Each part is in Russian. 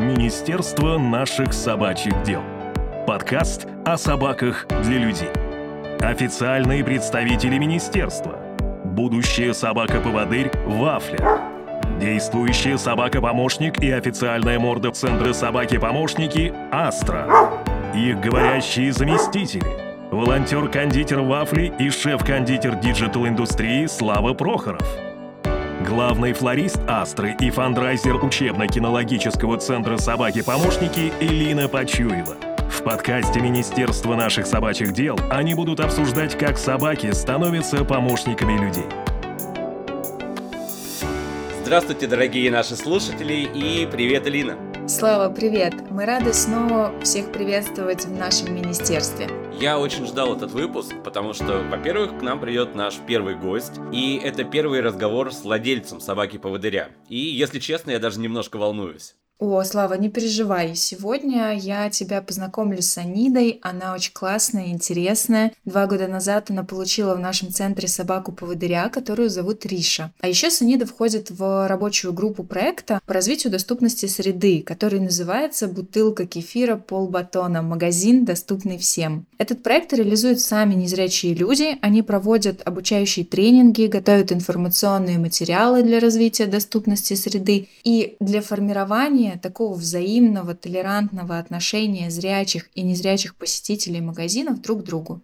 Министерство наших собачьих дел. Подкаст о собаках для людей. Официальные представители министерства. Будущая собака-поводырь Вафля. Действующая собака-помощник и официальная морда Центра собаки-помощники Астра. Их говорящие заместители. Волонтер-кондитер Вафли и шеф-кондитер digital-индустрии Слава Прохоров. Главный флорист Астры и фандрайзер учебно-кинологического центра «Собаки-помощники» Элина Почуева. В подкасте Министерства наших собачьих дел они будут обсуждать, как собаки становятся помощниками людей. Здравствуйте, дорогие наши слушатели, и привет, Элина! Слава, привет! Мы рады снова всех приветствовать в нашем министерстве. Я очень ждал этот выпуск, потому что, во-первых, к нам придет наш первый гость, и это первый разговор с владельцем собаки-поводыря. И, если честно, я даже немножко волнуюсь. О, Слава, не переживай. Сегодня я тебя познакомлю с Анидой. Она очень классная, интересная. Два года назад она получила в нашем центре собаку-поводыря, которую зовут Риша. А еще Санида входит в рабочую группу проекта по развитию доступности среды, который называется «Бутылка кефира полбатона. Магазин, доступный всем». Этот проект реализуют сами незрячие люди. Они проводят обучающие тренинги, готовят информационные материалы для развития доступности среды и для формирования создание такого взаимного, толерантного отношения зрячих и незрячих посетителей магазинов друг к другу.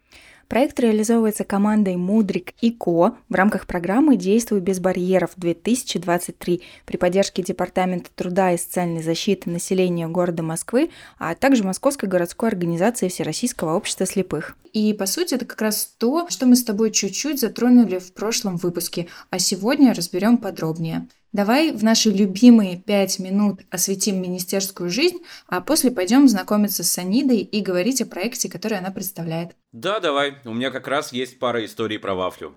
Проект реализовывается командой Мудрик и Ко в рамках программы «Действуй без барьеров-2023» при поддержке Департамента труда и социальной защиты населения города Москвы, а также Московской городской организации Всероссийского общества слепых. И, по сути, это как раз то, что мы с тобой чуть-чуть затронули в прошлом выпуске, а сегодня разберем подробнее. Давай в наши любимые пять минут осветим министерскую жизнь, а после пойдем знакомиться с Санидой и говорить о проекте, который она представляет. Да, давай. У меня как раз есть пара историй про вафлю.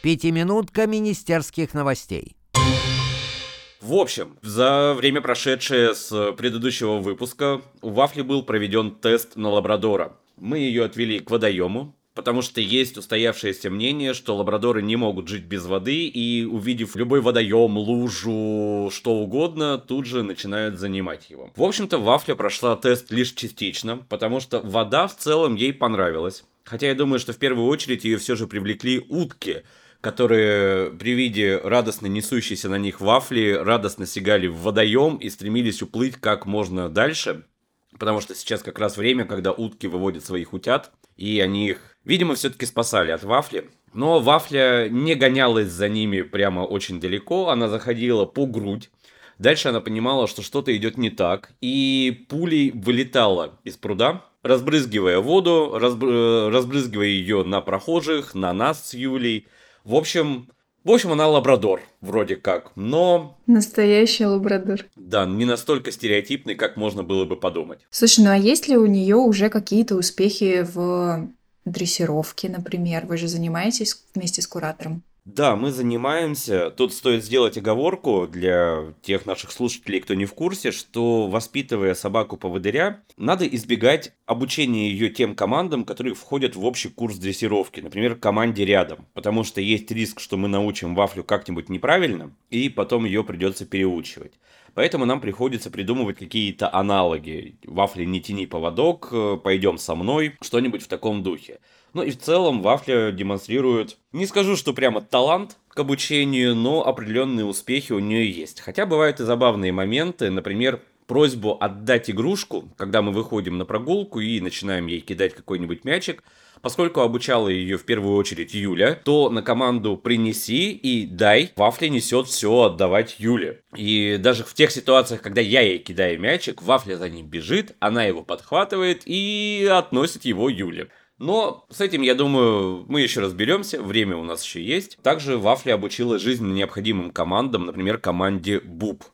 Пятиминутка министерских новостей. В общем, за время прошедшее с предыдущего выпуска у Вафли был проведен тест на лабрадора. Мы ее отвели к водоему, потому что есть устоявшееся мнение, что лабрадоры не могут жить без воды, и увидев любой водоем, лужу, что угодно, тут же начинают занимать его. В общем-то, Вафля прошла тест лишь частично, потому что вода в целом ей понравилась. Хотя я думаю, что в первую очередь ее все же привлекли утки, которые при виде радостно несущейся на них вафли радостно сигали в водоем и стремились уплыть как можно дальше. Потому что сейчас как раз время, когда утки выводят своих утят, и они их Видимо, все-таки спасали от Вафли. Но Вафля не гонялась за ними прямо очень далеко, она заходила по грудь. Дальше она понимала, что что-то идет не так, и пулей вылетала из пруда, разбрызгивая воду, разбр... разбрызгивая ее на прохожих, на нас с Юлей. В общем, в общем, она лабрадор, вроде как, но... Настоящий лабрадор. Да, не настолько стереотипный, как можно было бы подумать. Слушай, ну а есть ли у нее уже какие-то успехи в дрессировки, например? Вы же занимаетесь вместе с куратором? Да, мы занимаемся. Тут стоит сделать оговорку для тех наших слушателей, кто не в курсе, что воспитывая собаку-поводыря, надо избегать обучения ее тем командам, которые входят в общий курс дрессировки, например, команде рядом, потому что есть риск, что мы научим вафлю как-нибудь неправильно, и потом ее придется переучивать. Поэтому нам приходится придумывать какие-то аналоги. Вафли не тяни поводок, пойдем со мной, что-нибудь в таком духе. Ну и в целом Вафля демонстрирует, не скажу, что прямо талант к обучению, но определенные успехи у нее есть. Хотя бывают и забавные моменты, например, просьбу отдать игрушку, когда мы выходим на прогулку и начинаем ей кидать какой-нибудь мячик, Поскольку обучала ее в первую очередь Юля, то на команду «принеси» и «дай» Вафля несет все отдавать Юле. И даже в тех ситуациях, когда я ей кидаю мячик, Вафля за ним бежит, она его подхватывает и относит его Юле. Но с этим, я думаю, мы еще разберемся, время у нас еще есть. Также Вафли обучила жизненно необходимым командам, например, команде БУП.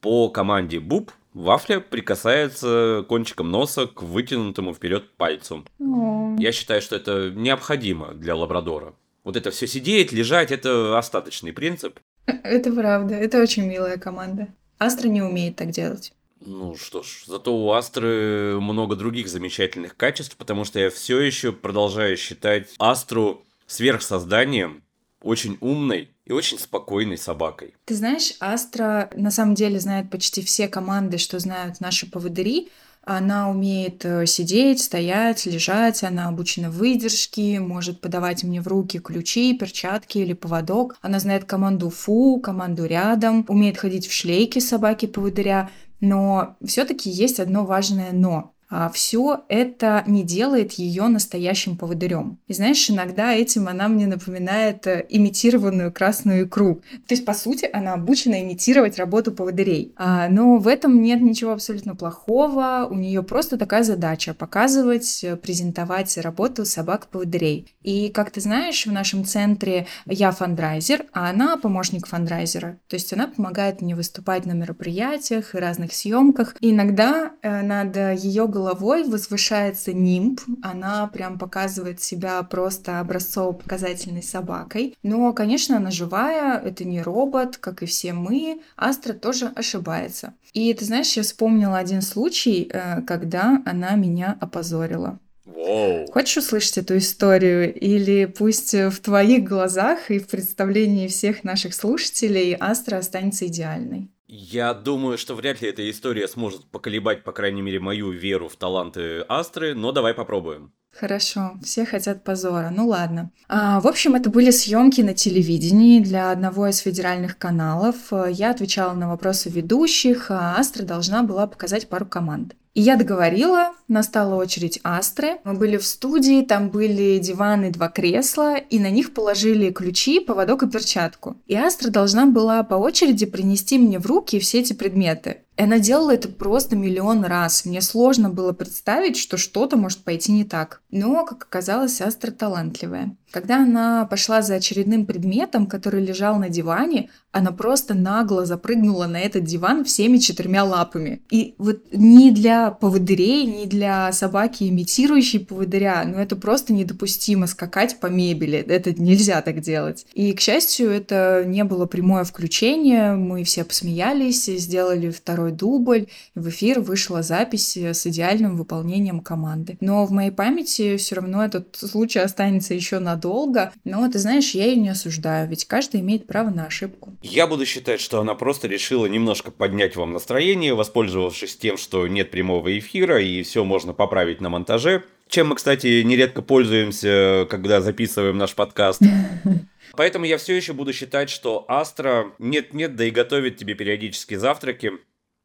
По команде БУП Вафля прикасается кончиком носа к вытянутому вперед пальцу. О. Я считаю, что это необходимо для лабрадора. Вот это все сидеть, лежать, это остаточный принцип. Это правда, это очень милая команда. Астра не умеет так делать. Ну что ж, зато у Астры много других замечательных качеств, потому что я все еще продолжаю считать Астру сверхсозданием, очень умной и очень спокойной собакой. Ты знаешь, Астра на самом деле знает почти все команды, что знают наши поводыри. Она умеет э, сидеть, стоять, лежать, она обучена выдержке, может подавать мне в руки ключи, перчатки или поводок. Она знает команду фу, команду рядом, умеет ходить в шлейке собаки-поводыря. Но все-таки есть одно важное но все это не делает ее настоящим поводырем. И знаешь, иногда этим она мне напоминает э, имитированную красную икру. То есть, по сути, она обучена имитировать работу поводырей. А, но в этом нет ничего абсолютно плохого. У нее просто такая задача показывать, э, презентовать работу собак-поводырей. И, как ты знаешь, в нашем центре я фандрайзер, а она помощник фандрайзера. То есть она помогает мне выступать на мероприятиях и разных съемках. И иногда э, над ее головой возвышается нимб. Она прям показывает себя просто образцово-показательной собакой. Но, конечно, она живая, это не робот, как и все мы. Астра тоже ошибается. И ты знаешь, я вспомнила один случай, э, когда она меня опозорила. Воу. Хочешь услышать эту историю? Или пусть в твоих глазах и в представлении всех наших слушателей Астра останется идеальной? Я думаю, что вряд ли эта история сможет поколебать, по крайней мере, мою веру в таланты Астры, но давай попробуем. Хорошо, все хотят позора. Ну ладно. А, в общем, это были съемки на телевидении для одного из федеральных каналов. Я отвечала на вопросы ведущих, а Астра должна была показать пару команд. И я договорила, настала очередь Астры. Мы были в студии, там были диваны, два кресла, и на них положили ключи, поводок и перчатку. И Астра должна была по очереди принести мне в руки все эти предметы. И она делала это просто миллион раз. Мне сложно было представить, что что-то может пойти не так. Но, как оказалось, Астра талантливая. Когда она пошла за очередным предметом, который лежал на диване, она просто нагло запрыгнула на этот диван всеми четырьмя лапами. И вот ни для поводырей, ни для собаки, имитирующей поводыря, ну это просто недопустимо скакать по мебели. Это нельзя так делать. И, к счастью, это не было прямое включение. Мы все посмеялись, сделали второй дубль. В эфир вышла запись с идеальным выполнением команды. Но в моей памяти все равно этот случай останется еще надолго долго, но ты знаешь, я ее не осуждаю, ведь каждый имеет право на ошибку. Я буду считать, что она просто решила немножко поднять вам настроение, воспользовавшись тем, что нет прямого эфира и все можно поправить на монтаже. Чем мы, кстати, нередко пользуемся, когда записываем наш подкаст. Поэтому я все еще буду считать, что Астра нет-нет, да и готовит тебе периодически завтраки,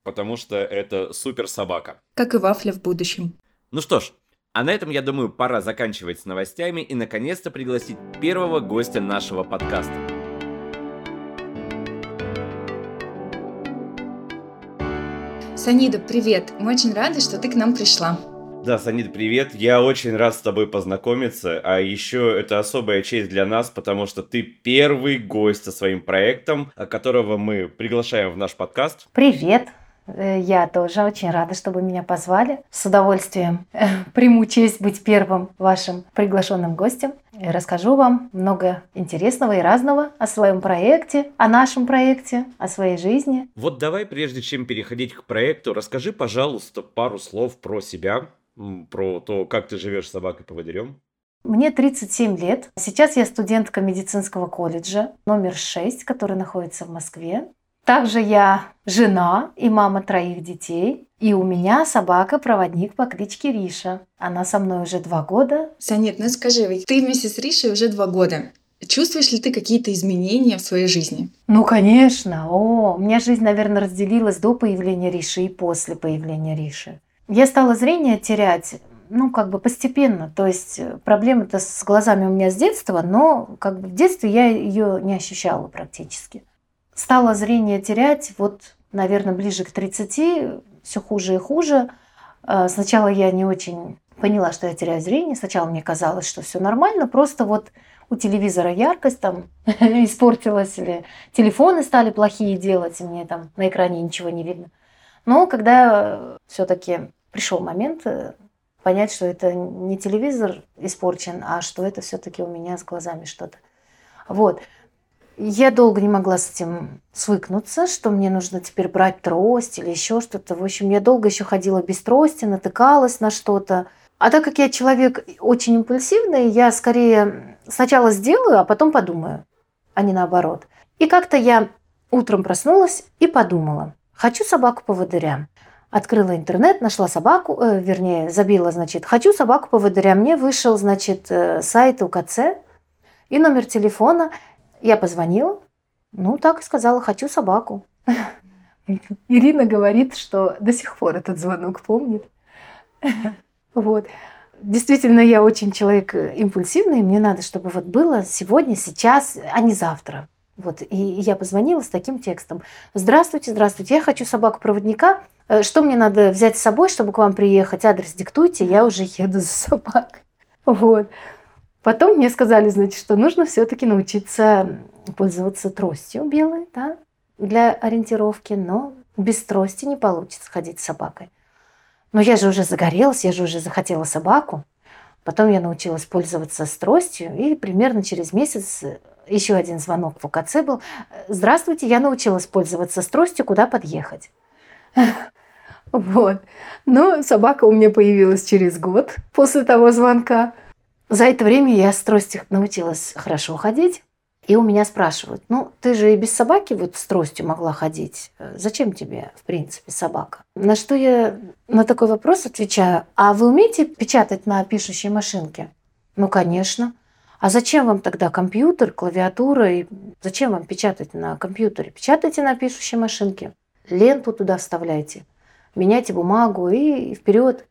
потому что это супер собака. Как и вафля в будущем. Ну что ж, а на этом, я думаю, пора заканчивать с новостями и наконец-то пригласить первого гостя нашего подкаста. Санида, привет! Мы очень рады, что ты к нам пришла. Да, Санида, привет. Я очень рад с тобой познакомиться. А еще это особая честь для нас, потому что ты первый гость со своим проектом, которого мы приглашаем в наш подкаст. Привет. Э, я тоже очень рада, что вы меня позвали. С удовольствием э, приму честь быть первым вашим приглашенным гостем. И расскажу вам много интересного и разного о своем проекте, о нашем проекте, о своей жизни. Вот давай, прежде чем переходить к проекту, расскажи, пожалуйста, пару слов про себя, про то, как ты живешь с собакой-поводырем. Мне 37 лет. Сейчас я студентка медицинского колледжа номер 6, который находится в Москве. Также я жена и мама троих детей. И у меня собака-проводник по кличке Риша. Она со мной уже два года. Санет, ну скажи, ведь ты вместе с Ришей уже два года. Чувствуешь ли ты какие-то изменения в своей жизни? Ну, конечно. О, у меня жизнь, наверное, разделилась до появления Риши и после появления Риши. Я стала зрение терять ну, как бы постепенно. То есть проблема-то с глазами у меня с детства, но как бы в детстве я ее не ощущала практически. Стало зрение терять, вот, наверное, ближе к 30, все хуже и хуже. А, сначала я не очень поняла, что я теряю зрение. Сначала мне казалось, что все нормально, просто вот у телевизора яркость там испортилась, или телефоны стали плохие делать, и мне там на экране ничего не видно. Но когда все-таки пришел момент э, понять, что это не телевизор испорчен, а что это все-таки у меня с глазами что-то. Вот. Я долго не могла с этим свыкнуться, что мне нужно теперь брать трость или еще что-то. В общем, я долго еще ходила без трости, натыкалась на что-то. А так как я человек очень импульсивный, я скорее сначала сделаю, а потом подумаю. а не наоборот. И как-то я утром проснулась и подумала, хочу собаку-поводыря. Открыла интернет, нашла собаку, э, вернее, забила, значит, хочу собаку-поводыря. Мне вышел, значит, э, сайт УКЦ и номер телефона. Я позвонила, ну, так и сказала, хочу собаку. Ирина говорит, что до сих пор этот звонок помнит. Вот. Действительно, я очень человек импульсивный, мне надо, чтобы вот было сегодня, сейчас, а не завтра. Вот, и я позвонила с таким текстом. Здравствуйте, здравствуйте, я хочу собаку-проводника. Э, что мне надо взять с собой, чтобы к вам приехать? Адрес диктуйте, я уже еду за собакой. Вот. Потом мне сказали, значит, что нужно все-таки научиться пользоваться тростью белой, да, для ориентировки, но без трости не получится ходить с собакой. Но я же уже загорелась, я же уже захотела собаку. Потом я научилась пользоваться с тростью, и примерно через месяц еще один звонок в УКЦ был. Здравствуйте, я научилась пользоваться тростью, куда подъехать. Вот. Но собака у меня появилась через год после того звонка. За это время я с тростью научилась хорошо ходить. И у меня спрашивают, ну, ты же и без собаки вот с тростью могла ходить. Зачем тебе, в принципе, собака? На что я на такой вопрос отвечаю, а вы умеете печатать на пишущей машинке? Ну, конечно. А зачем вам тогда компьютер, клавиатура? И зачем вам печатать на компьютере? Печатайте на пишущей машинке. Ленту туда вставляйте. Меняйте бумагу и вперед.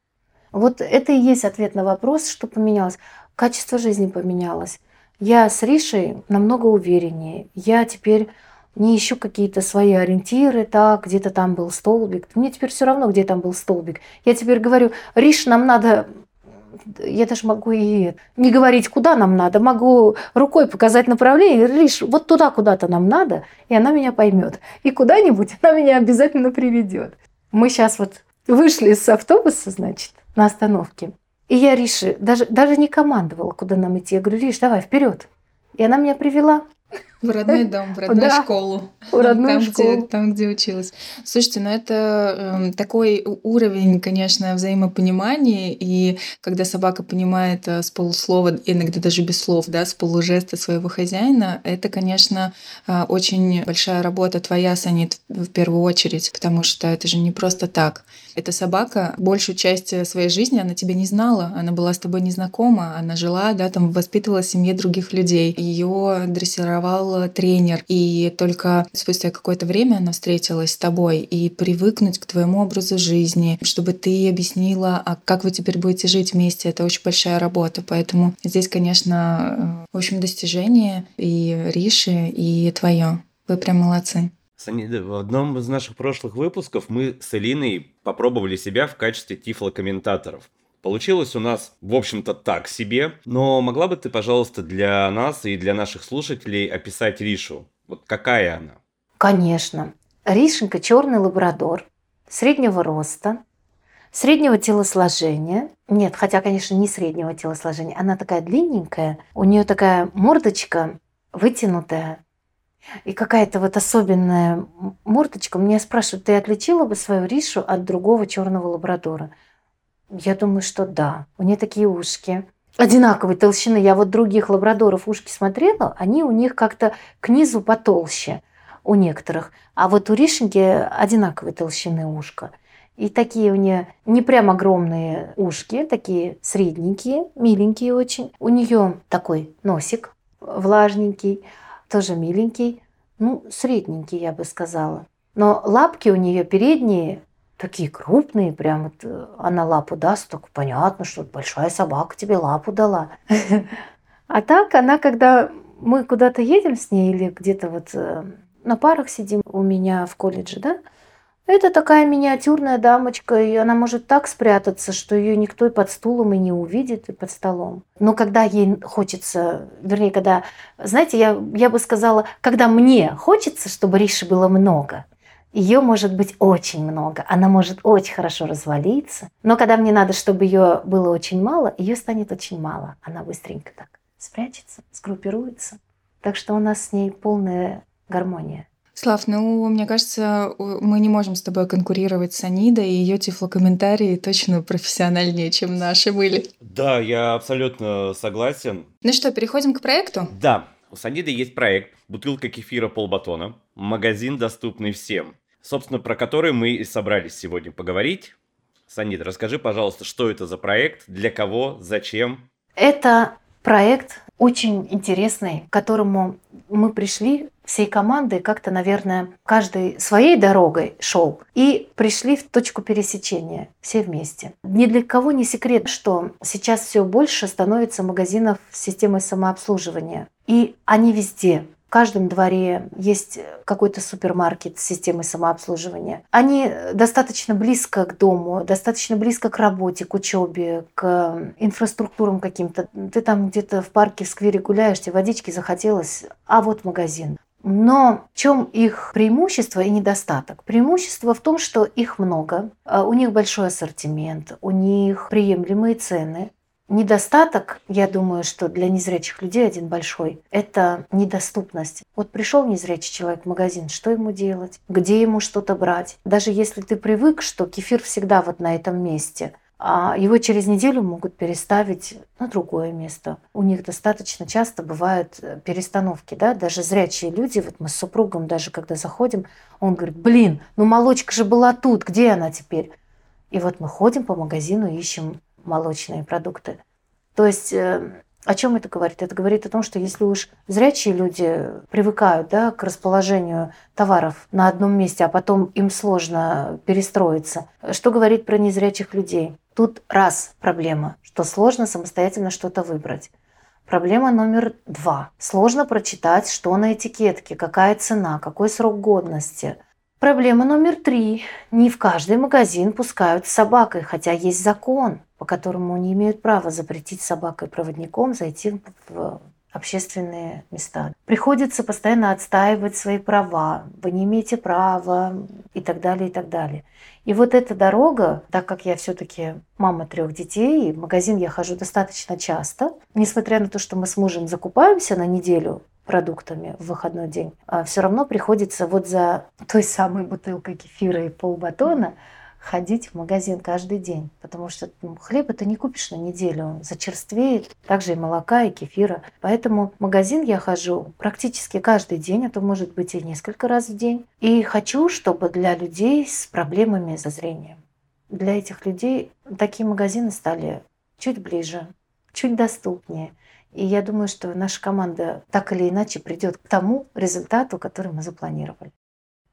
Вот это и есть ответ на вопрос, что поменялось. Качество жизни поменялось. Я с Ришей намного увереннее. Я теперь не ищу какие-то свои ориентиры, так, где-то там был столбик. Мне теперь все равно, где там был столбик. Я теперь говорю, Риш, нам надо я даже могу и не говорить, куда нам надо, могу рукой показать направление, Риш, вот туда куда-то нам надо, и она меня поймет. И куда-нибудь она меня обязательно приведет. Мы сейчас вот вышли из автобуса, значит, на остановке. И я Рише даже, даже не командовала, куда нам идти. Я говорю, Риш, давай вперед. И она меня привела. В родной дом, в родную да, школу. В родную там, школу. Где, там, где училась. Слушайте, ну это э, такой уровень, конечно, взаимопонимания, и когда собака понимает э, с полуслова, иногда даже без слов, да, с полужеста своего хозяина, это, конечно, э, очень большая работа твоя, Санит, в первую очередь, потому что это же не просто так. Эта собака большую часть э, своей жизни она тебя не знала, она была с тобой незнакома, она жила, да, там воспитывала в семье других людей. Ее дрессировал тренер, и только спустя какое-то время она встретилась с тобой и привыкнуть к твоему образу жизни, чтобы ты объяснила, а как вы теперь будете жить вместе, это очень большая работа. Поэтому здесь, конечно, э, в общем, достижение и Риши, и твое. Вы прям молодцы. В одном из наших прошлых выпусков мы с Элиной попробовали себя в качестве тифлокомментаторов. Получилось у нас, в общем-то, так себе, но могла бы ты, пожалуйста, для нас и для наших слушателей описать Ришу? Вот какая она? Конечно. Ришенька черный лабрадор, среднего роста, среднего телосложения. Нет, хотя, конечно, не среднего телосложения. Она такая длинненькая, у нее такая мордочка вытянутая, и какая-то вот особенная мордочка. Мне спрашивают, ты отличила бы свою Ришу от другого черного лабрадора? Я думаю, что да. У нее такие ушки одинаковой толщины. Я вот других лабрадоров ушки смотрела, они у них как-то к низу потолще у некоторых. А вот у Ришеньки одинаковой толщины ушка. И такие у нее не прям огромные ушки, такие средненькие, миленькие очень. У нее такой носик влажненький тоже миленький, ну, средненький, я бы сказала. Но лапки у нее передние такие крупные, прям вот э, она лапу даст, так понятно, что большая собака тебе лапу дала. А так она, когда мы куда-то едем с ней или где-то вот э, на парах сидим у меня в колледже, да, это такая миниатюрная дамочка, и она может так спрятаться, что ее никто и под стулом и не увидит, и под столом. Но когда ей хочется, вернее, когда, знаете, я, я бы сказала, когда мне хочется, чтобы Риши было много, ее может быть очень много, она может очень хорошо развалиться, но когда мне надо, чтобы ее было очень мало, ее станет очень мало. Она быстренько так спрячется, сгруппируется. Так что у нас с ней полная гармония. Слав, ну, мне кажется, мы не можем с тобой конкурировать с Анидой, и ее тифлокомментарии точно профессиональнее, чем наши были. Да, я абсолютно согласен. Ну что, переходим к проекту? Да. У Саниды есть проект «Бутылка кефира полбатона», магазин, доступный всем, собственно, про который мы и собрались сегодня поговорить. Санида, расскажи, пожалуйста, что это за проект, для кого, зачем? Это проект очень интересный, к которому мы пришли всей командой, как-то, наверное, каждый своей дорогой шел и пришли в точку пересечения все вместе. Ни для кого не секрет, что сейчас все больше становится магазинов с системой самообслуживания. И они везде. В каждом дворе есть какой-то супермаркет с системой самообслуживания. Они достаточно близко к дому, достаточно близко к работе, к учебе, к инфраструктурам каким-то. Ты там где-то в парке, в сквере гуляешь, тебе водички захотелось, а вот магазин. Но в чем их преимущество и недостаток? Преимущество в том, что их много, а у них большой ассортимент, у них приемлемые цены, Недостаток, я думаю, что для незрячих людей один большой – это недоступность. Вот пришел незрячий человек в магазин, что ему делать? Где ему что-то брать? Даже если ты привык, что кефир всегда вот на этом месте, а его через неделю могут переставить на другое место. У них достаточно часто бывают э, перестановки, да, даже зрячие люди, вот мы с супругом даже когда заходим, он говорит, блин, ну молочка же была тут, где она теперь? И вот мы ходим по магазину, ищем молочные продукты. То есть э, о чем это говорит? Это говорит о том, что если уж зрячие люди привыкают да, к расположению товаров на одном месте, а потом им сложно перестроиться, что говорит про незрячих людей? Тут раз проблема, что сложно самостоятельно что-то выбрать. Проблема номер два. Сложно прочитать, что на этикетке, какая цена, какой срок годности – Проблема номер три. Не в каждый магазин пускают с собакой, хотя есть закон, по которому не имеют права запретить собакой-проводником зайти в общественные места. Приходится постоянно отстаивать свои права. Вы не имеете права и так далее, и так далее. И вот эта дорога, так как я все-таки мама трех детей, и в магазин я хожу достаточно часто, несмотря на то, что мы с мужем закупаемся на неделю продуктами в выходной день, а все равно приходится вот за той самой бутылкой кефира и полбатона ходить в магазин каждый день, потому что ну, хлеба ты не купишь на неделю, он зачерствеет, также и молока, и кефира. Поэтому в магазин я хожу практически каждый день, а то может быть и несколько раз в день. И хочу, чтобы для людей с проблемами со зрением, для этих людей такие магазины стали чуть ближе, чуть доступнее. И я думаю, что наша команда так или иначе придет к тому результату, который мы запланировали.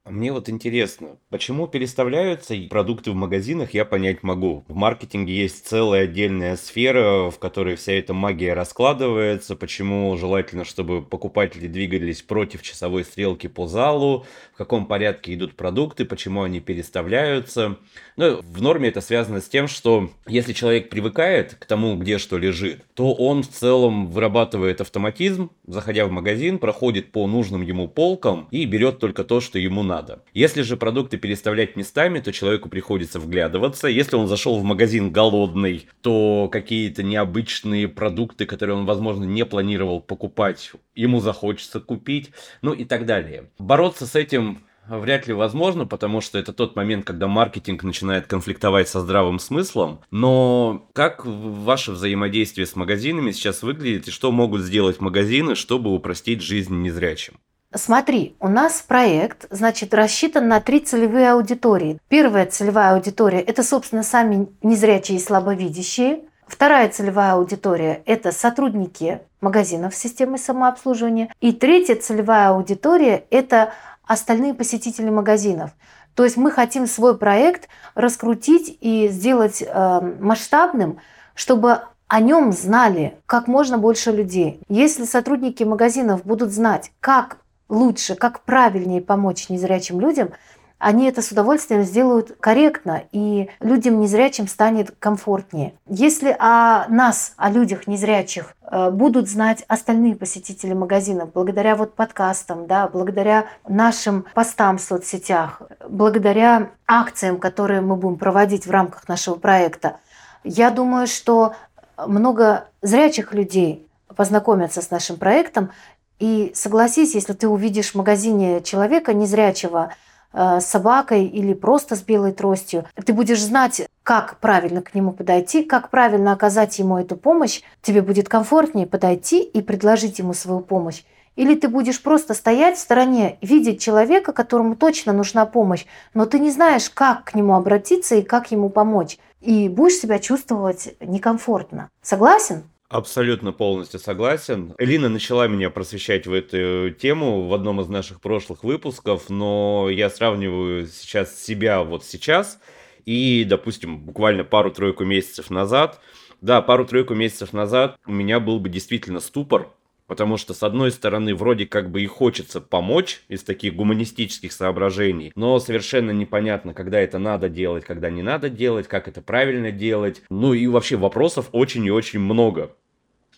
Мне вот интересно, почему переставляются продукты в магазинах, я понять могу. В маркетинге есть целая отдельная сфера, в которой вся эта магия раскладывается, почему желательно, чтобы покупатели двигались против часовой стрелки по залу, в каком порядке идут продукты, почему они переставляются. Ну, в норме это связано с тем, что если человек привыкает к тому, где что лежит, то он в целом вырабатывает автоматизм, заходя в магазин, проходит по нужным ему полкам и берет только то, что ему надо надо. Если же продукты переставлять местами, то человеку приходится вглядываться. Если он зашел в магазин голодный, то какие-то необычные продукты, которые он, возможно, не планировал покупать, ему захочется купить, ну и так далее. Бороться с этим вряд ли возможно, потому что это тот момент, когда маркетинг начинает конфликтовать со здравым смыслом. Но как ваше взаимодействие с магазинами сейчас выглядит и что могут сделать магазины, чтобы упростить жизнь незрячим? Смотри, у нас проект, значит, рассчитан на три целевые аудитории. Первая целевая аудитория – это, собственно, сами незрячие и слабовидящие. Вторая целевая аудитория – это сотрудники магазинов системы самообслуживания. И третья целевая аудитория – это остальные посетители магазинов. То есть мы хотим свой проект раскрутить и сделать э, масштабным, чтобы о нем знали как можно больше людей. Если сотрудники магазинов будут знать, как лучше, как правильнее помочь незрячим людям, они это с удовольствием сделают корректно, и людям незрячим станет комфортнее. Если о нас, о людях незрячих, э, будут знать остальные посетители магазинов, благодаря вот подкастам, да, благодаря нашим постам в соцсетях, благодаря акциям, которые мы будем проводить в рамках нашего проекта, я думаю, что много зрячих людей познакомятся с нашим проектом и согласись, если ты увидишь в магазине человека незрячего э, с собакой или просто с белой тростью, ты будешь знать, как правильно к нему подойти, как правильно оказать ему эту помощь. Тебе будет комфортнее подойти и предложить ему свою помощь. Или ты будешь просто стоять в стороне, видеть человека, которому точно нужна помощь, но ты не знаешь, как к нему обратиться и как ему помочь. И будешь себя чувствовать некомфортно. Согласен? Абсолютно полностью согласен. Элина начала меня просвещать в эту тему в одном из наших прошлых выпусков, но я сравниваю сейчас себя вот сейчас и, допустим, буквально пару-тройку месяцев назад. Да, пару-тройку месяцев назад у меня был бы действительно ступор, Потому что, с одной стороны, вроде как бы и хочется помочь из таких гуманистических соображений, но совершенно непонятно, когда это надо делать, когда не надо делать, как это правильно делать. Ну и вообще вопросов очень и очень много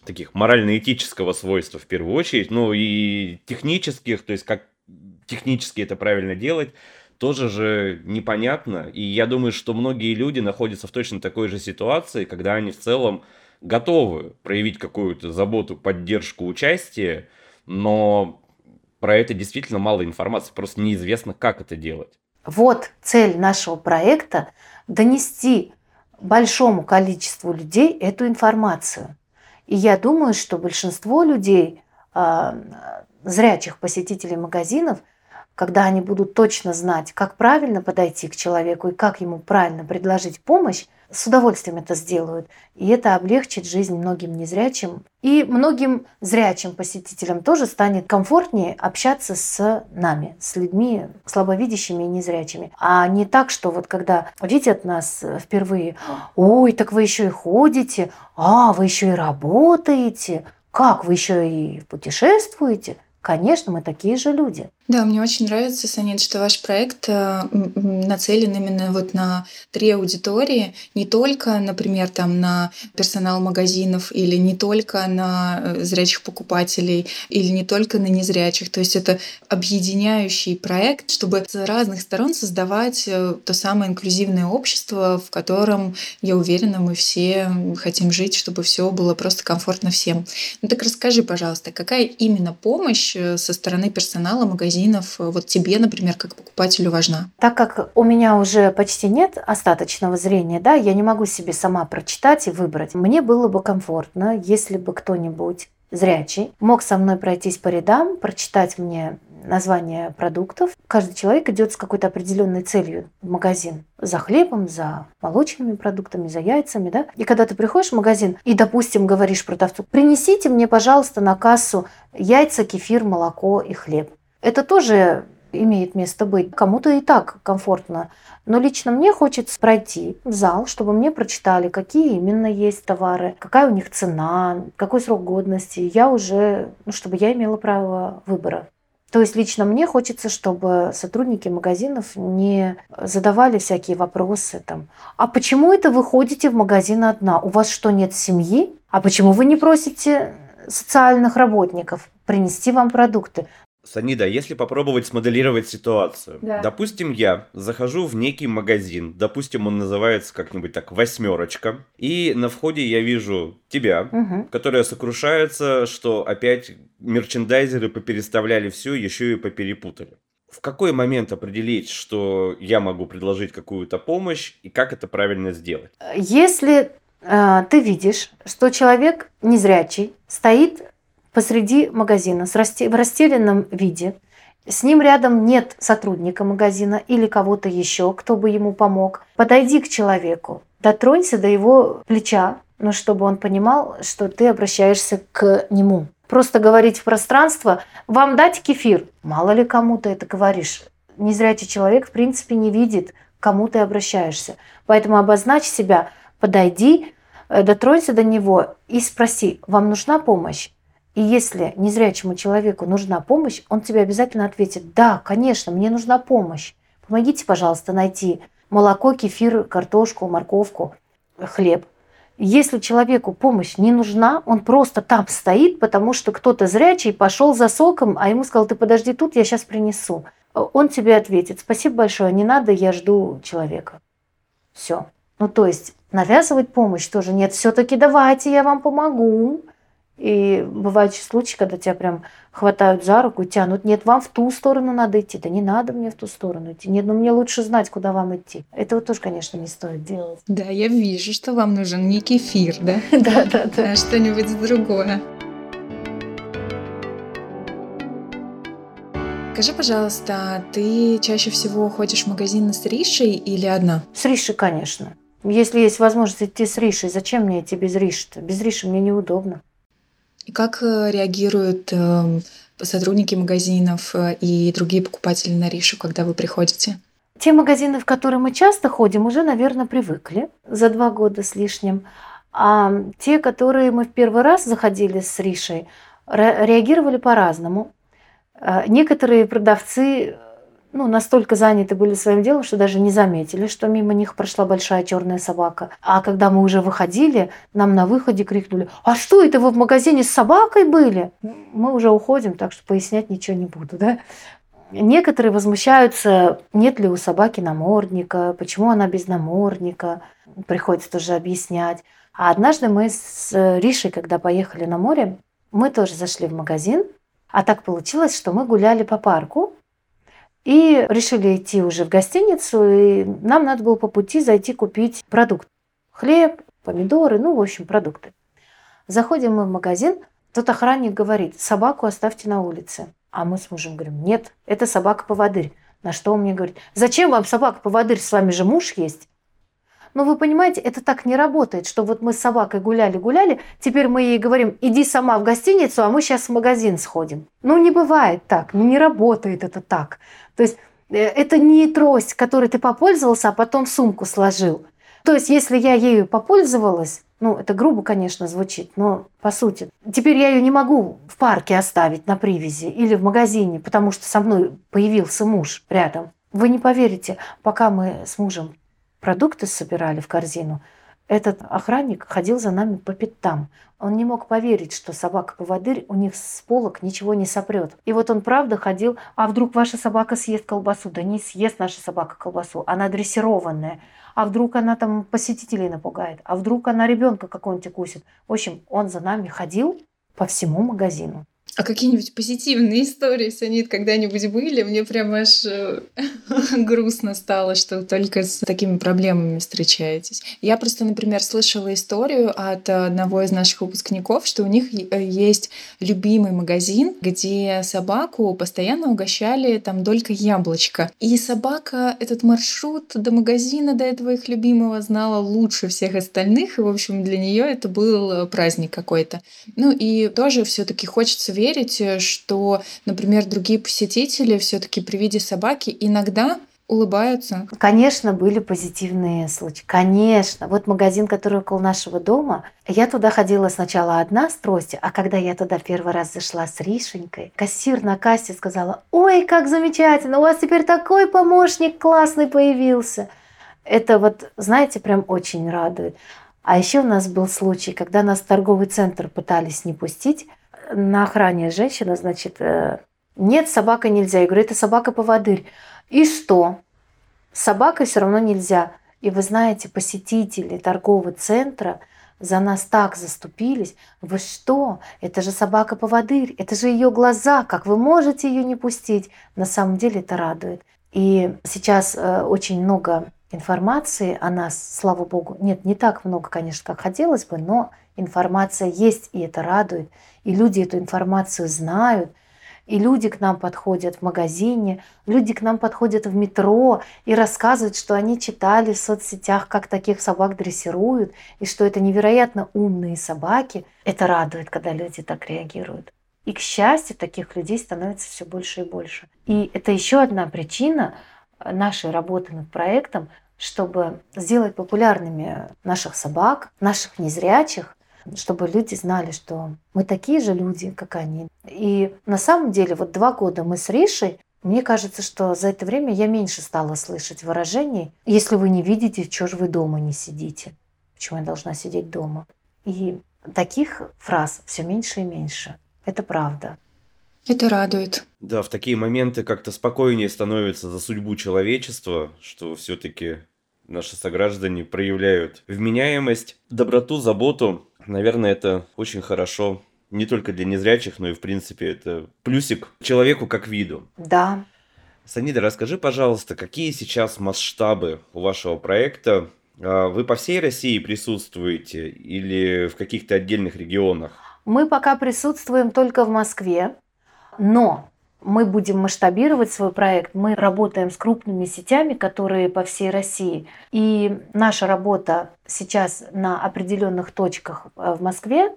таких морально-этического свойства в первую очередь, ну и технических, то есть как технически это правильно делать, тоже же непонятно. И я думаю, что многие люди находятся в точно такой же ситуации, когда они в целом готовы проявить какую-то заботу, поддержку, участие, но про это действительно мало информации, просто неизвестно, как это делать. Вот цель нашего проекта – донести большому количеству людей эту информацию. И я думаю, что большинство людей, а, зрячих посетителей магазинов, когда они будут точно знать, как правильно подойти к человеку и как ему правильно предложить помощь, с удовольствием это сделают. И это облегчит жизнь многим незрячим. И многим зрячим посетителям тоже станет комфортнее общаться с нами, с людьми слабовидящими и незрячими. А не так, что вот когда видят нас впервые, ой, так вы еще и ходите, а, вы еще и работаете, как вы еще и путешествуете – Конечно, мы такие же люди. Да, мне очень нравится, Санит, что ваш проект э, нацелен именно вот на три аудитории, не только, например, там на персонал магазинов или не только на э, зрячих покупателей или не только на незрячих. То есть это объединяющий проект, чтобы с разных сторон создавать э, то самое инклюзивное общество, в котором, я уверена, мы все хотим жить, чтобы все было просто комфортно всем. Ну так расскажи, пожалуйста, какая именно помощь со стороны персонала магазина магазинов э, вот тебе, например, как покупателю важна? Так как у меня уже почти нет остаточного зрения, да, я не могу себе сама прочитать и выбрать. Мне было бы комфортно, если бы кто-нибудь зрячий мог со мной пройтись по рядам, прочитать мне название продуктов. Каждый человек идет с какой-то определенной целью в магазин. За хлебом, за молочными продуктами, за яйцами, да. И когда ты приходишь в магазин и, допустим, говоришь продавцу, принесите мне, пожалуйста, на кассу яйца, кефир, молоко и хлеб. Это тоже имеет место быть. Кому-то и так комфортно. Но лично мне хочется пройти в зал, чтобы мне прочитали, какие именно есть товары, какая у них цена, какой срок годности. Я уже, ну, чтобы я имела право выбора. То есть лично мне хочется, чтобы сотрудники магазинов не задавали всякие вопросы там. А почему это вы ходите в магазин одна? У вас что, нет семьи? А почему вы не просите социальных работников принести вам продукты? Санида, если попробовать смоделировать ситуацию. Да. Допустим, я захожу в некий магазин, допустим, он называется как-нибудь так «восьмерочка», и на входе я вижу тебя, угу. которая сокрушается, что опять мерчендайзеры попереставляли все, еще и поперепутали. В какой момент определить, что я могу предложить какую-то помощь, и как это правильно сделать? Если э, ты видишь, что человек незрячий стоит посреди магазина в растерянном виде. С ним рядом нет сотрудника магазина или кого-то еще, кто бы ему помог. Подойди к человеку, дотронься до его плеча, но чтобы он понимал, что ты обращаешься к нему. Просто говорить в пространство, вам дать кефир. Мало ли кому ты это говоришь. Незрячий человек в принципе не видит, к кому ты обращаешься. Поэтому обозначь себя, подойди, э, дотронься до него и спроси, вам нужна помощь? И если незрячему человеку нужна помощь, он тебе обязательно ответит, да, конечно, мне нужна помощь. Помогите, пожалуйста, найти молоко, кефир, картошку, морковку, хлеб. Если человеку помощь не нужна, он просто там стоит, потому что кто-то зрячий пошел за соком, а ему сказал, ты подожди тут, я сейчас принесу. Он тебе ответит, спасибо большое, не надо, я жду человека. Все. Ну, то есть навязывать помощь тоже нет. Все-таки давайте, я вам помогу. И бывают случаи, когда тебя прям хватают за руку, тянут. Нет, вам в ту сторону надо идти. Да не надо мне в ту сторону идти. Нет, ну мне лучше знать, куда вам идти. Этого тоже, конечно, не стоит делать. Да, я вижу, что вам нужен не кефир, да? Да, да, да. А что-нибудь другое. Скажи, пожалуйста, ты чаще всего ходишь в магазин с Ришей или одна? С Ришей, конечно. Если есть возможность идти с Ришей, зачем мне идти без Риши-то? Без Риши мне неудобно. И как э, реагируют э, сотрудники магазинов э, и другие покупатели на Ришу, когда вы приходите? Те магазины, в которые мы часто ходим, уже, наверное, привыкли за два года с лишним. А те, которые мы в первый раз заходили с Ришей, реагировали по-разному. А, некоторые продавцы ну, настолько заняты были своим делом, что даже не заметили, что мимо них прошла большая черная собака. А когда мы уже выходили, нам на выходе крикнули, а что это вы в магазине с собакой были? Мы уже уходим, так что пояснять ничего не буду. Да? Некоторые возмущаются, нет ли у собаки намордника, почему она без намордника, приходится тоже объяснять. А однажды мы с Ришей, когда поехали на море, мы тоже зашли в магазин, а так получилось, что мы гуляли по парку и решили идти уже в гостиницу, и нам надо было по пути зайти купить продукт. Хлеб, помидоры, ну, в общем, продукты. Заходим мы в магазин, тот охранник говорит, собаку оставьте на улице. А мы с мужем говорим, нет, это собака-поводырь. На что он мне говорит, зачем вам собака-поводырь, с вами же муж есть. Но вы понимаете, это так не работает, что вот мы с собакой гуляли-гуляли, теперь мы ей говорим, иди сама в гостиницу, а мы сейчас в магазин сходим. Ну, не бывает так, ну, не работает это так. То есть э, это не трость, которой ты попользовался, а потом в сумку сложил. То есть, если я ею попользовалась, ну, это грубо, конечно, звучит, но по сути. Теперь я ее не могу в парке оставить на привязи или в магазине, потому что со мной появился муж рядом. Вы не поверите, пока мы с мужем продукты собирали в корзину, этот охранник ходил за нами по пятам. Он не мог поверить, что собака-поводырь у них с полок ничего не сопрет. И вот он правда ходил, а вдруг ваша собака съест колбасу? Да не съест наша собака колбасу, она дрессированная. А вдруг она там посетителей напугает? А вдруг она ребенка какого-нибудь укусит? В общем, он за нами ходил по всему магазину. А какие-нибудь позитивные истории, Санит, когда-нибудь были? Мне прям аж э, грустно стало, что только с такими проблемами встречаетесь. Я просто, например, слышала историю от одного из наших выпускников, что у них э, есть любимый магазин, где собаку постоянно угощали там только яблочко. И собака этот маршрут до магазина, до этого их любимого, знала лучше всех остальных. И, в общем, для нее это был праздник какой-то. Ну и тоже все таки хочется верить, э, что, например, другие посетители все-таки при виде собаки иногда улыбаются? Конечно, были позитивные случаи. Конечно. Вот магазин, который около нашего дома, я туда ходила сначала одна с тростью, а когда я туда первый раз зашла с Ришенькой, кассир на кассе сказала, ой, как замечательно, у вас теперь такой помощник классный появился. Это вот, знаете, прям очень радует. А еще у нас был случай, когда нас в торговый центр пытались не пустить, на охране женщина, значит, э, нет, собака нельзя. Я говорю, это собака-поводырь. И что? Собакой все равно нельзя. И вы знаете, посетители торгового центра за нас так заступились. Вы что? Это же собака-поводырь, это же ее глаза. Как вы можете ее не пустить? На самом деле это радует. И сейчас э, очень много информации о нас, слава богу. Нет, не так много, конечно, как хотелось бы, но информация есть, и это радует. И люди эту информацию знают. И люди к нам подходят в магазине, люди к нам подходят в метро и рассказывают, что они читали в соцсетях, как таких собак дрессируют, и что это невероятно умные собаки. Это радует, когда люди так реагируют. И, к счастью, таких людей становится все больше и больше. И это еще одна причина нашей работы над проектом, чтобы сделать популярными наших собак, наших незрячих, чтобы люди знали, что мы такие же люди, как они. И на самом деле вот два года мы с Ришей, мне кажется, что за это время я меньше стала слышать выражений «если вы не видите, чего же вы дома не сидите?» Почему я должна сидеть дома? И таких фраз все меньше и меньше. Это правда. Это радует. Да, в такие моменты как-то спокойнее становится за судьбу человечества, что все-таки наши сограждане проявляют вменяемость, доброту, заботу Наверное, это очень хорошо не только для незрячих, но и, в принципе, это плюсик человеку как виду. Да. Санида, расскажи, пожалуйста, какие сейчас масштабы у вашего проекта? А, вы по всей России присутствуете или в каких-то отдельных регионах? Мы пока присутствуем только в Москве, но мы будем масштабировать свой проект. Мы работаем с крупными сетями, которые по всей России. И наша работа сейчас на определенных точках э, в Москве,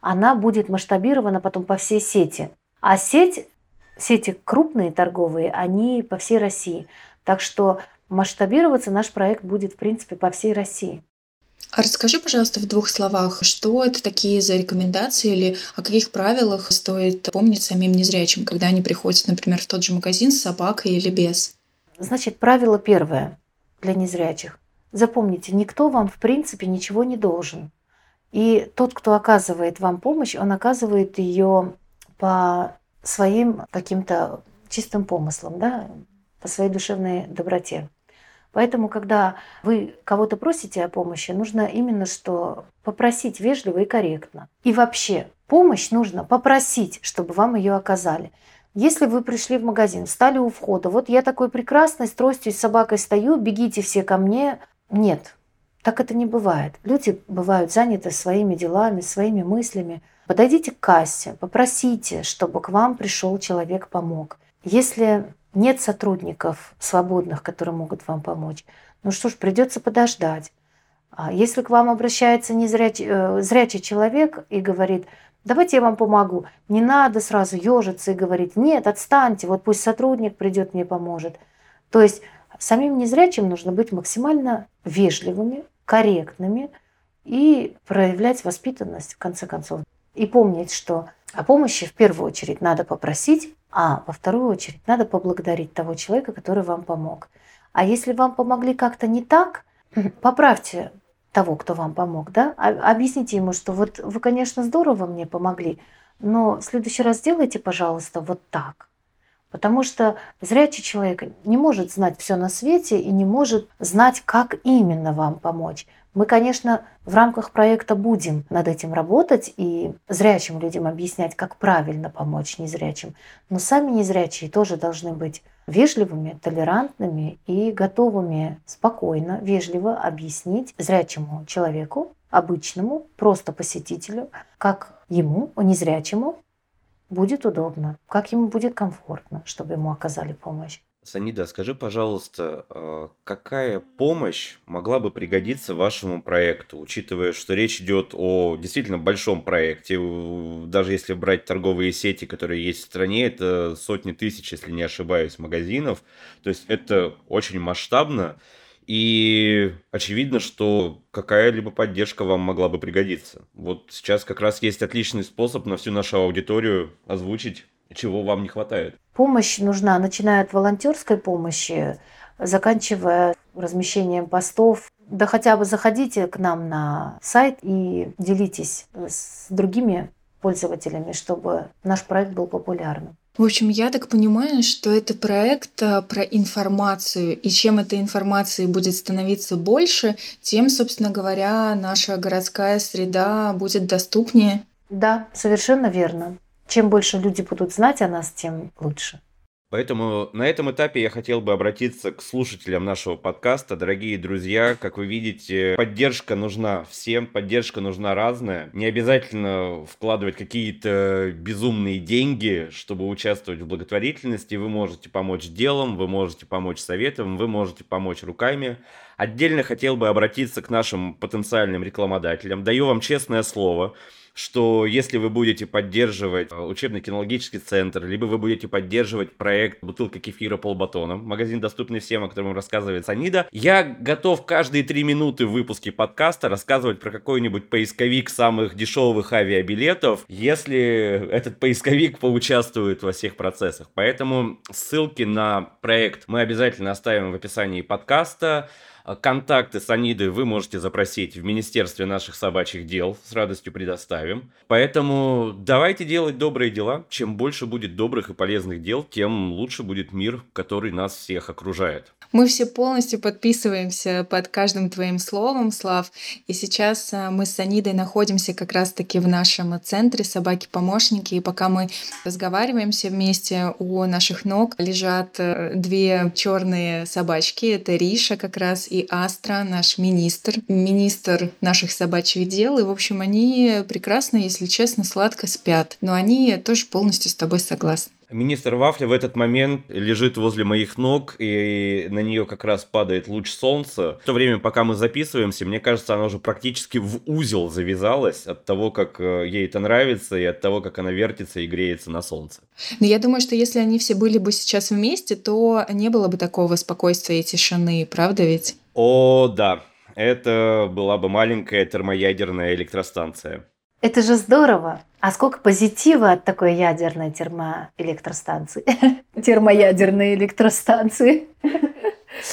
она будет масштабирована потом по всей сети. А сеть, сети крупные торговые, они по всей России. Так что масштабироваться наш проект будет, в принципе, по всей России. А расскажи, пожалуйста, в двух словах, что это такие за рекомендации или о каких правилах стоит помнить самим незрячим, когда они приходят, например, в тот же магазин с собакой или без? Значит, правило первое для незрячих. Запомните, никто вам в принципе ничего не должен. И тот, кто оказывает вам помощь, он оказывает ее по своим каким-то чистым помыслам, да, по своей душевной доброте. Поэтому, когда вы кого-то просите о помощи, нужно именно что попросить вежливо и корректно. И вообще, помощь нужно попросить, чтобы вам ее оказали. Если вы пришли в магазин, встали у входа, вот я такой прекрасный, с тростью с собакой стою, бегите все ко мне. Нет, так это не бывает. Люди бывают заняты своими делами, своими мыслями. Подойдите к кассе, попросите, чтобы к вам пришел человек, помог. Если нет сотрудников свободных, которые могут вам помочь, ну что ж, придется подождать. А если к вам обращается незрячий, э, зрячий человек и говорит, давайте я вам помогу, не надо сразу ежиться и говорить, нет, отстаньте, вот пусть сотрудник придет, мне поможет. То есть самим незрячим нужно быть максимально вежливыми, корректными и проявлять воспитанность в конце концов. И помнить, что о помощи в первую очередь надо попросить, а во вторую очередь надо поблагодарить того человека, который вам помог. А если вам помогли как-то не так, поправьте того, кто вам помог, да, объясните ему, что вот вы, конечно, здорово мне помогли, но в следующий раз сделайте, пожалуйста, вот так. Потому что зрячий человек не может знать все на свете и не может знать, как именно вам помочь. Мы, конечно, в рамках проекта будем над этим работать и зрячим людям объяснять, как правильно помочь незрячим. Но сами незрячие тоже должны быть вежливыми, толерантными и готовыми спокойно, вежливо объяснить зрячему человеку, обычному, просто посетителю, как ему, незрячему, будет удобно, как ему будет комфортно, чтобы ему оказали помощь. Санида, скажи, пожалуйста, а, какая помощь могла бы пригодиться вашему проекту, учитывая, что речь идет о действительно большом проекте, даже если брать торговые сети, которые есть в стране, это сотни тысяч, если не ошибаюсь, магазинов, то есть это очень масштабно, и очевидно, что какая-либо поддержка вам могла бы пригодиться. Вот сейчас как раз есть отличный способ на всю нашу аудиторию озвучить чего вам не хватает? Помощь нужна, начиная от волонтерской помощи, заканчивая размещением постов. Да хотя бы заходите к нам на сайт и делитесь с другими пользователями, чтобы наш проект был популярным. В общем, я так понимаю, что это проект а, про информацию, и чем этой информации будет становиться больше, тем, собственно говоря, наша городская среда будет доступнее. Да, совершенно верно. Чем больше люди будут знать о нас, тем лучше. Поэтому на этом этапе я хотел бы обратиться к слушателям нашего подкаста. Дорогие друзья, как вы видите, поддержка нужна всем, поддержка нужна разная. Не обязательно вкладывать какие-то безумные деньги, чтобы участвовать в благотворительности. Вы можете помочь делом, вы можете помочь советом, вы можете помочь руками. Отдельно хотел бы обратиться к нашим потенциальным рекламодателям. Даю вам честное слово, что если вы будете поддерживать э, учебно-кинологический центр, либо вы будете поддерживать проект «Бутылка кефира полбатона», магазин, доступный всем, о котором рассказывает Санида, я готов каждые три минуты в выпуске подкаста рассказывать про какой-нибудь поисковик самых дешевых авиабилетов, если этот поисковик поучаствует во всех процессах. Поэтому ссылки на проект мы обязательно оставим в описании подкаста. Контакты Саниды вы можете запросить в Министерстве наших собачьих дел. С радостью предоставим. Поэтому давайте делать добрые дела. Чем больше будет добрых и полезных дел, тем лучше будет мир, который нас всех окружает. Мы все полностью подписываемся под каждым твоим словом, Слав. И сейчас а, мы с Санидой находимся как раз-таки в нашем центре «Собаки-помощники». И пока мы разговариваем все вместе, у наших ног лежат э, две черные собачки. Это Риша как раз и Астра, наш министр, министр наших собачьих дел. И, в общем, они прекрасно, если честно, сладко спят. Но они тоже полностью с тобой согласны. Министр Вафля в этот момент лежит возле моих ног, и на нее как раз падает луч солнца. В то время, пока мы записываемся, мне кажется, она уже практически в узел завязалась от того, как э, ей это нравится, и от того, как она вертится и греется на солнце. Но я думаю, что если они все были бы сейчас вместе, то не было бы такого спокойствия и тишины, правда ведь? О, да. Это была бы маленькая термоядерная электростанция. Это же здорово. А сколько позитива от такой ядерной термоэлектростанции? Термоядерной электростанции.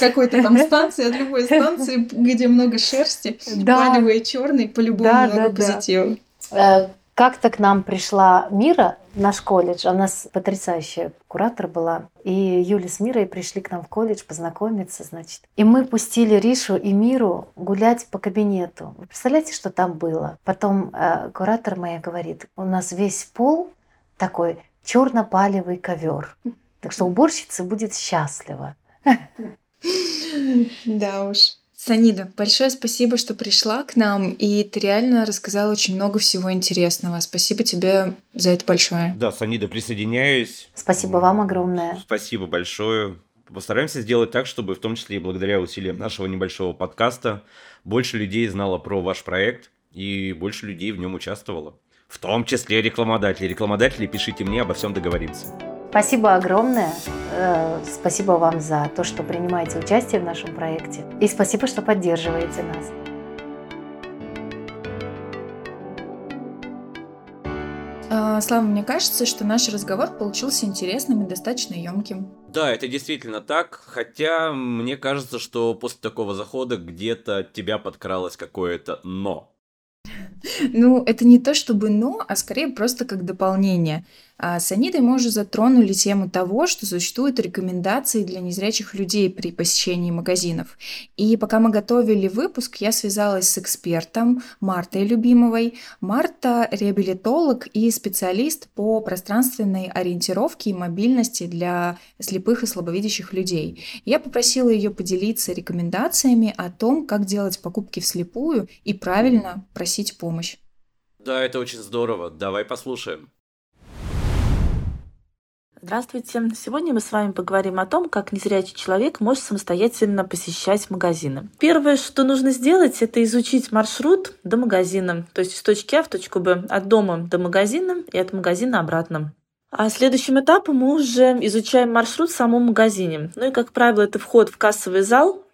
Какой-то там станции, от любой станции, где много шерсти, да. черный, по-любому да, много да, позитива. Да. Э, как-то к нам пришла Мира, наш колледж, у нас потрясающая куратор была, и Юля с Мирой пришли к нам в колледж познакомиться, значит. И мы пустили Ришу и Миру гулять по кабинету. Вы представляете, что там было? Потом э, куратор моя говорит, у нас весь пол такой черно-палевый ковер. Так что уборщица будет счастлива. Да уж. Санида, большое спасибо, что пришла к нам, и ты реально рассказала очень много всего интересного. Спасибо тебе за это большое. Да, Санида, присоединяюсь. Спасибо вам огромное. Спасибо большое. Постараемся сделать так, чтобы в том числе и благодаря усилиям нашего небольшого подкаста больше людей знало про ваш проект и больше людей в нем участвовало. В том числе рекламодатели. Рекламодатели, пишите мне, обо всем договоримся. Спасибо огромное. Э, спасибо вам за то, что принимаете участие в нашем проекте. И спасибо, что поддерживаете нас. А, Слава, мне кажется, что наш разговор получился интересным и достаточно емким. Да, это действительно так, хотя мне кажется, что после такого захода где-то от тебя подкралось какое-то «но». Ну, это не то чтобы «но», а скорее просто как дополнение. А с Анидой мы уже затронули тему того, что существуют рекомендации для незрячих людей при посещении магазинов. И пока мы готовили выпуск, я связалась с экспертом Мартой Любимовой. Марта – реабилитолог и специалист по пространственной ориентировке и мобильности для слепых и слабовидящих людей. Я попросила ее поделиться рекомендациями о том, как делать покупки вслепую и правильно просить помощь. Да, это очень здорово. Давай послушаем. Здравствуйте! Сегодня мы с вами поговорим о том, как незрячий человек может самостоятельно посещать магазины. Первое, что нужно сделать, это изучить маршрут до магазина, то есть с точки А в точку Б, от дома до магазина и от магазина обратно. А следующим этапом мы уже изучаем маршрут в самом магазине. Ну и, как правило, это вход в кассовый зал,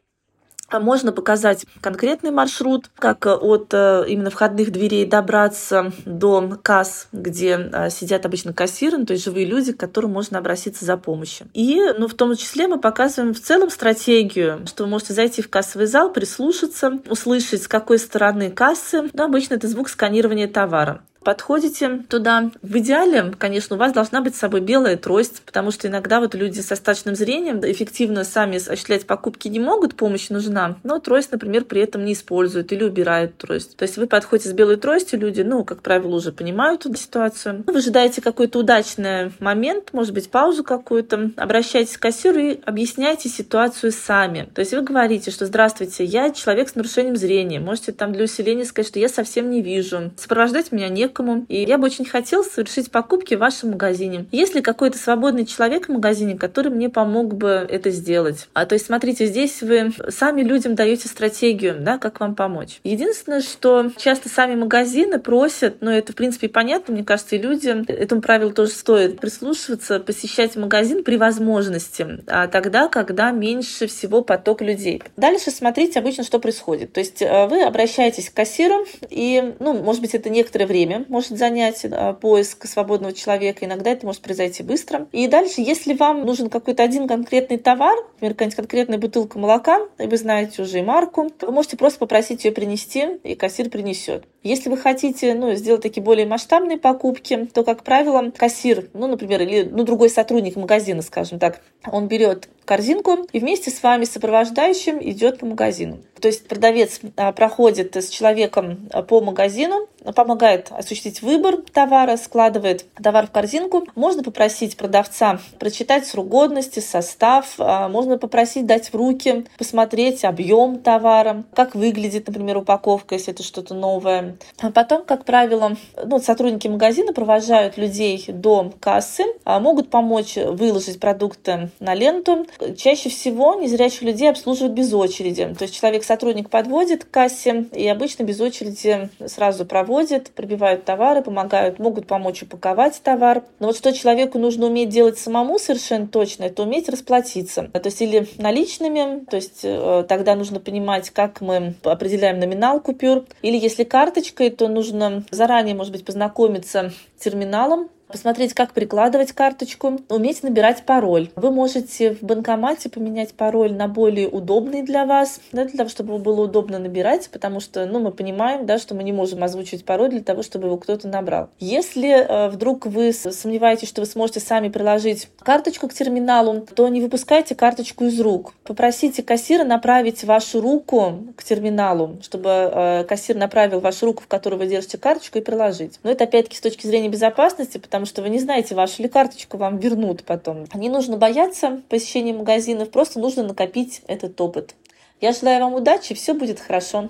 можно показать конкретный маршрут, как э, от э, именно входных дверей добраться до касс, где э, сидят обычно кассиры, ну, то есть живые люди, к которым можно обратиться за помощью. И ну, в том числе мы показываем в целом стратегию, что вы можете зайти в кассовый зал, прислушаться, услышать, с какой стороны кассы. Ну, обычно это звук сканирования товара подходите туда. В идеале, конечно, у вас должна быть с собой белая трость, потому что иногда вот люди со стачным зрением эффективно сами осуществлять покупки не могут, помощь нужна, но трость, например, при этом не используют или убирают трость. То есть вы подходите с белой тростью, люди, ну, как правило, уже понимают эту ситуацию. Вы ожидаете какой-то удачный момент, может быть, паузу какую-то, обращайтесь к кассиру и объясняйте ситуацию сами. То есть вы говорите, что «Здравствуйте, я человек с нарушением зрения». Можете там для усиления сказать, что я совсем не вижу. Сопровождать меня не некому, и я бы очень хотел совершить покупки в вашем магазине. Есть ли какой-то свободный человек в магазине, который мне помог бы это сделать? А то есть, смотрите, здесь вы сами людям даете стратегию, да, как вам помочь. Единственное, что часто сами магазины просят, ну это в принципе понятно, мне кажется, и людям этому правилу тоже стоит прислушиваться, посещать магазин при возможности, а тогда, когда меньше всего поток людей. Дальше смотрите обычно, что происходит. То есть э, вы обращаетесь к кассиру, и, ну, может быть, это некоторое время, может занять э, поиск свободного человека. Иногда это может произойти быстро. И дальше, если вам нужен какой-то один конкретный товар, например, какая-нибудь конкретная бутылка молока, и вы знаете уже и марку, вы можете просто попросить ее принести, и кассир принесет. Если вы хотите ну, сделать такие более масштабные покупки, то, как правило, кассир, ну, например, или ну, другой сотрудник магазина, скажем так, он берет корзинку и вместе с вами сопровождающим идет по магазину. То есть продавец а, проходит с человеком а, по магазину, помогает осуществить выбор товара, складывает товар в корзинку. Можно попросить продавца прочитать срок годности, состав, а, можно попросить дать в руки, посмотреть объем товара, как выглядит, например, упаковка, если это что-то новое. А потом, как правило, ну, сотрудники магазина провожают людей до кассы, а могут помочь выложить продукты на ленту. Чаще всего незрячих людей обслуживают без очереди. То есть человек-сотрудник подводит к кассе и обычно без очереди сразу проводит, пробивают товары, помогают, могут помочь упаковать товар. Но вот что человеку нужно уметь делать самому совершенно точно, это уметь расплатиться. То есть или наличными, то есть э, тогда нужно понимать, как мы определяем номинал купюр, или если карточкой, то нужно заранее, может быть, познакомиться с терминалом, посмотреть, как прикладывать карточку, уметь набирать пароль. Вы можете в банкомате поменять пароль на более удобный для вас, да, для того, чтобы его было удобно набирать, потому что ну, мы понимаем, да, что мы не можем озвучить пароль для того, чтобы его кто-то набрал. Если э, вдруг вы сомневаетесь, что вы сможете сами приложить карточку к терминалу, то не выпускайте карточку из рук. Попросите кассира направить вашу руку к терминалу, чтобы э, кассир направил вашу руку, в которой вы держите карточку, и приложить. Но это опять-таки с точки зрения безопасности, потому потому что вы не знаете, вашу ли карточку вам вернут потом. Не нужно бояться посещения магазинов, просто нужно накопить этот опыт. Я желаю вам удачи, все будет хорошо.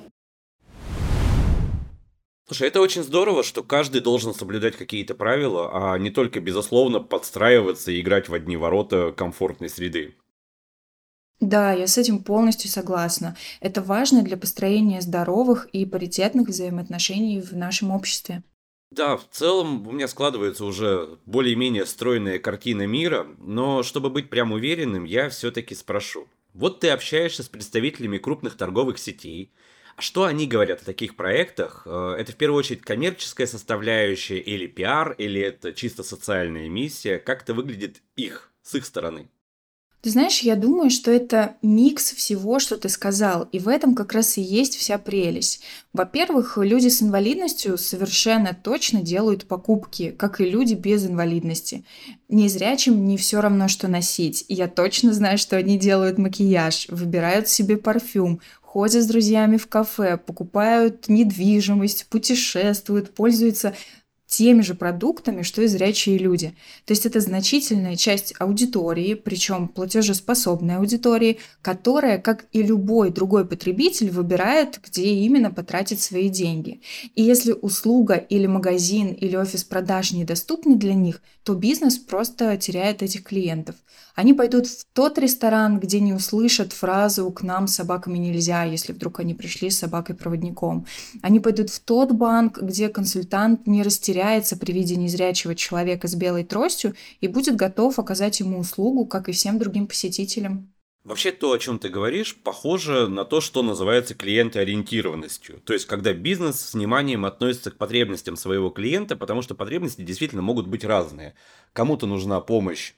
Слушай, это очень здорово, что каждый должен соблюдать какие-то правила, а не только, безусловно, подстраиваться и играть в одни ворота комфортной среды. Да, я с этим полностью согласна. Это важно для построения здоровых и паритетных взаимоотношений в нашем обществе. Да, в целом у меня складывается уже более-менее стройная картина мира, но чтобы быть прям уверенным, я все-таки спрошу. Вот ты общаешься с представителями крупных торговых сетей, а что они говорят о таких проектах? Э, это в первую очередь коммерческая составляющая или пиар, или это чисто социальная миссия? Как это выглядит их, с их стороны? Ты знаешь, я думаю, что это микс всего, что ты сказал, и в этом как раз и есть вся прелесть. Во-первых, люди с инвалидностью совершенно точно делают покупки, как и люди без инвалидности. Незрячим не все равно, что носить. Я точно знаю, что они делают макияж, выбирают себе парфюм, ходят с друзьями в кафе, покупают недвижимость, путешествуют, пользуются теми же продуктами, что и зрячие люди. То есть это значительная часть аудитории, причем платежеспособной аудитории, которая, как и любой другой потребитель, выбирает, где именно потратить свои деньги. И если услуга или магазин или офис продаж недоступны для них, то бизнес просто теряет этих клиентов. Они пойдут в тот ресторан, где не услышат фразу «к нам собаками нельзя», если вдруг они пришли с собакой-проводником. Они пойдут в тот банк, где консультант не растеряется при виде незрячего человека с белой тростью и будет готов оказать ему услугу, как и всем другим посетителям. Вообще то, о чем ты говоришь, похоже на то, что называется клиентоориентированностью. То есть, когда бизнес с вниманием относится к потребностям своего клиента, потому что потребности действительно могут быть разные. Кому-то нужна помощь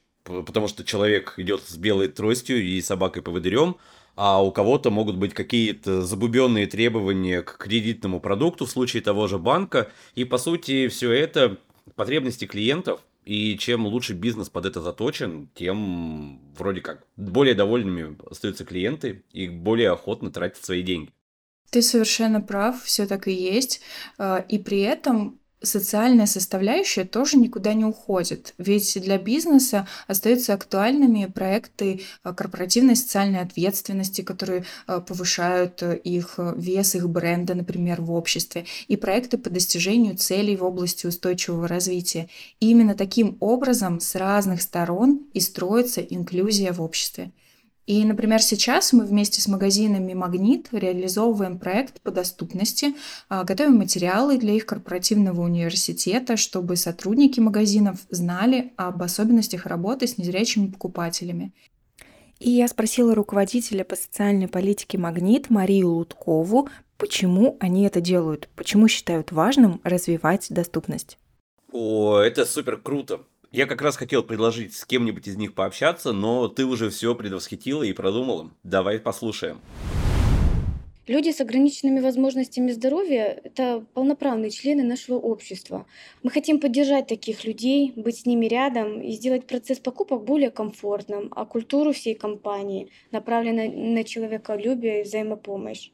потому что человек идет с белой тростью и собакой-поводырем, а у кого-то могут быть какие-то забубенные требования к кредитному продукту в случае того же банка. И, по сути, все это потребности клиентов. И чем лучше бизнес под это заточен, тем вроде как более довольными остаются клиенты и более охотно тратят свои деньги. Ты совершенно прав, все так и есть. А, и при этом социальная составляющая тоже никуда не уходит. Ведь для бизнеса остаются актуальными проекты э, корпоративной социальной ответственности, которые э, повышают э, их вес, их бренда, например, в обществе, и проекты по достижению целей в области устойчивого развития. И именно таким образом с разных сторон и строится инклюзия в обществе. И, например, сейчас мы вместе с магазинами «Магнит» реализовываем проект по доступности, а, готовим материалы для их корпоративного университета, чтобы сотрудники магазинов знали об особенностях работы с незрячими покупателями. И я спросила руководителя по социальной политике «Магнит» Марию Луткову, почему они это делают, почему считают важным развивать доступность. О, это супер круто. Я как раз хотел предложить с кем-нибудь из них пообщаться, но ты уже все предвосхитила и продумала. Давай послушаем. Люди с ограниченными возможностями здоровья – это полноправные члены нашего общества. Мы хотим поддержать таких людей, быть с ними рядом и сделать процесс покупок более комфортным, а культуру всей компании направленной на человеколюбие и взаимопомощь.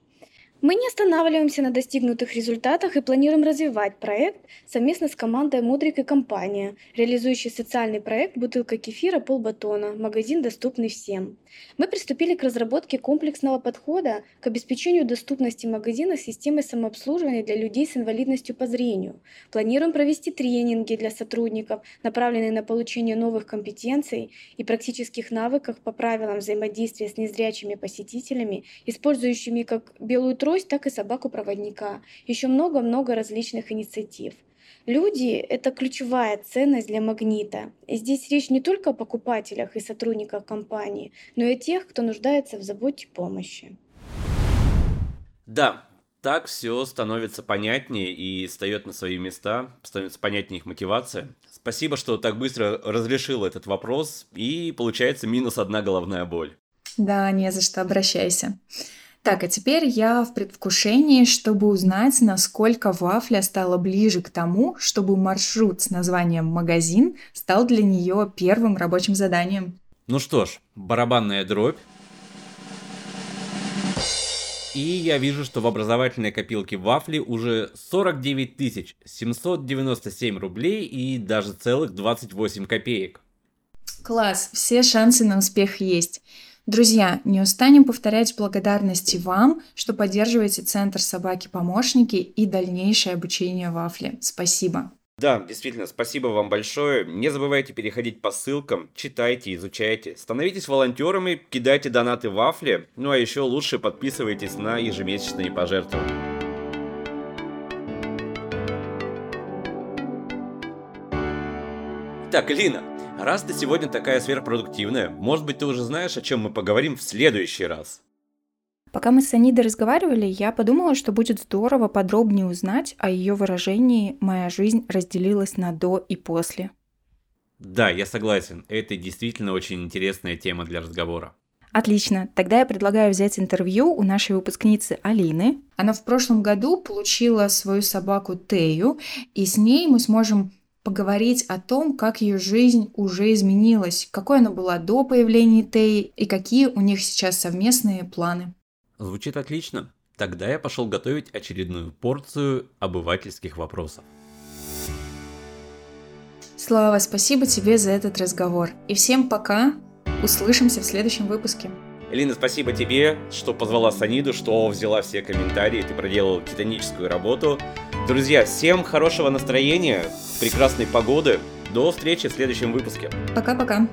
Мы не останавливаемся на достигнутых результатах и планируем развивать проект совместно с командой «Мудрик» и компания, реализующей социальный проект «Бутылка кефира полбатона. Магазин, доступный всем». Мы приступили к разработке комплексного подхода к обеспечению доступности магазина системой самообслуживания для людей с инвалидностью по зрению. Планируем провести тренинги для сотрудников, направленные на получение новых компетенций и практических навыков по правилам взаимодействия с незрячими посетителями, использующими как белую трость, так и собаку-проводника. Еще много-много различных инициатив. Люди – это ключевая ценность для магнита. И здесь речь не только о покупателях и сотрудниках компании, но и о тех, кто нуждается в заботе и помощи. Да, так все становится понятнее и встает на свои места, становится понятнее их мотивация. Спасибо, что так быстро разрешил этот вопрос, и получается минус одна головная боль. Да, не за что, обращайся. Так, а теперь я в предвкушении, чтобы узнать, насколько вафля стала ближе к тому, чтобы маршрут с названием «магазин» стал для нее первым рабочим заданием. Ну что ж, барабанная дробь. И я вижу, что в образовательной копилке вафли уже 49 797 рублей и даже целых 28 копеек. Класс, все шансы на успех есть. Друзья, не устанем повторять благодарности вам, что поддерживаете Центр собаки-помощники и дальнейшее обучение вафли. Спасибо. Да, действительно, спасибо вам большое. Не забывайте переходить по ссылкам, читайте, изучайте, становитесь волонтерами, кидайте донаты вафли, ну а еще лучше подписывайтесь на ежемесячные пожертвования. Так, Лина, Раз ты сегодня такая сверхпродуктивная, может быть, ты уже знаешь, о чем мы поговорим в следующий раз. Пока мы с Анидой разговаривали, я подумала, что будет здорово подробнее узнать о ее выражении «моя жизнь разделилась на до и после». Да, я согласен. Это действительно очень интересная тема для разговора. Отлично. Тогда я предлагаю взять интервью у нашей выпускницы Алины. Она в прошлом году получила свою собаку Тею, и с ней мы сможем поговорить о том, как ее жизнь уже изменилась, какой она была до появления Теи и какие у них сейчас совместные планы. Звучит отлично. Тогда я пошел готовить очередную порцию обывательских вопросов. Слава, спасибо тебе за этот разговор. И всем пока. Услышимся в следующем выпуске. Элина, спасибо тебе, что позвала Саниду, что взяла все комментарии, ты проделала титаническую работу. Друзья, всем хорошего настроения, прекрасной погоды. До встречи в следующем выпуске. Пока-пока.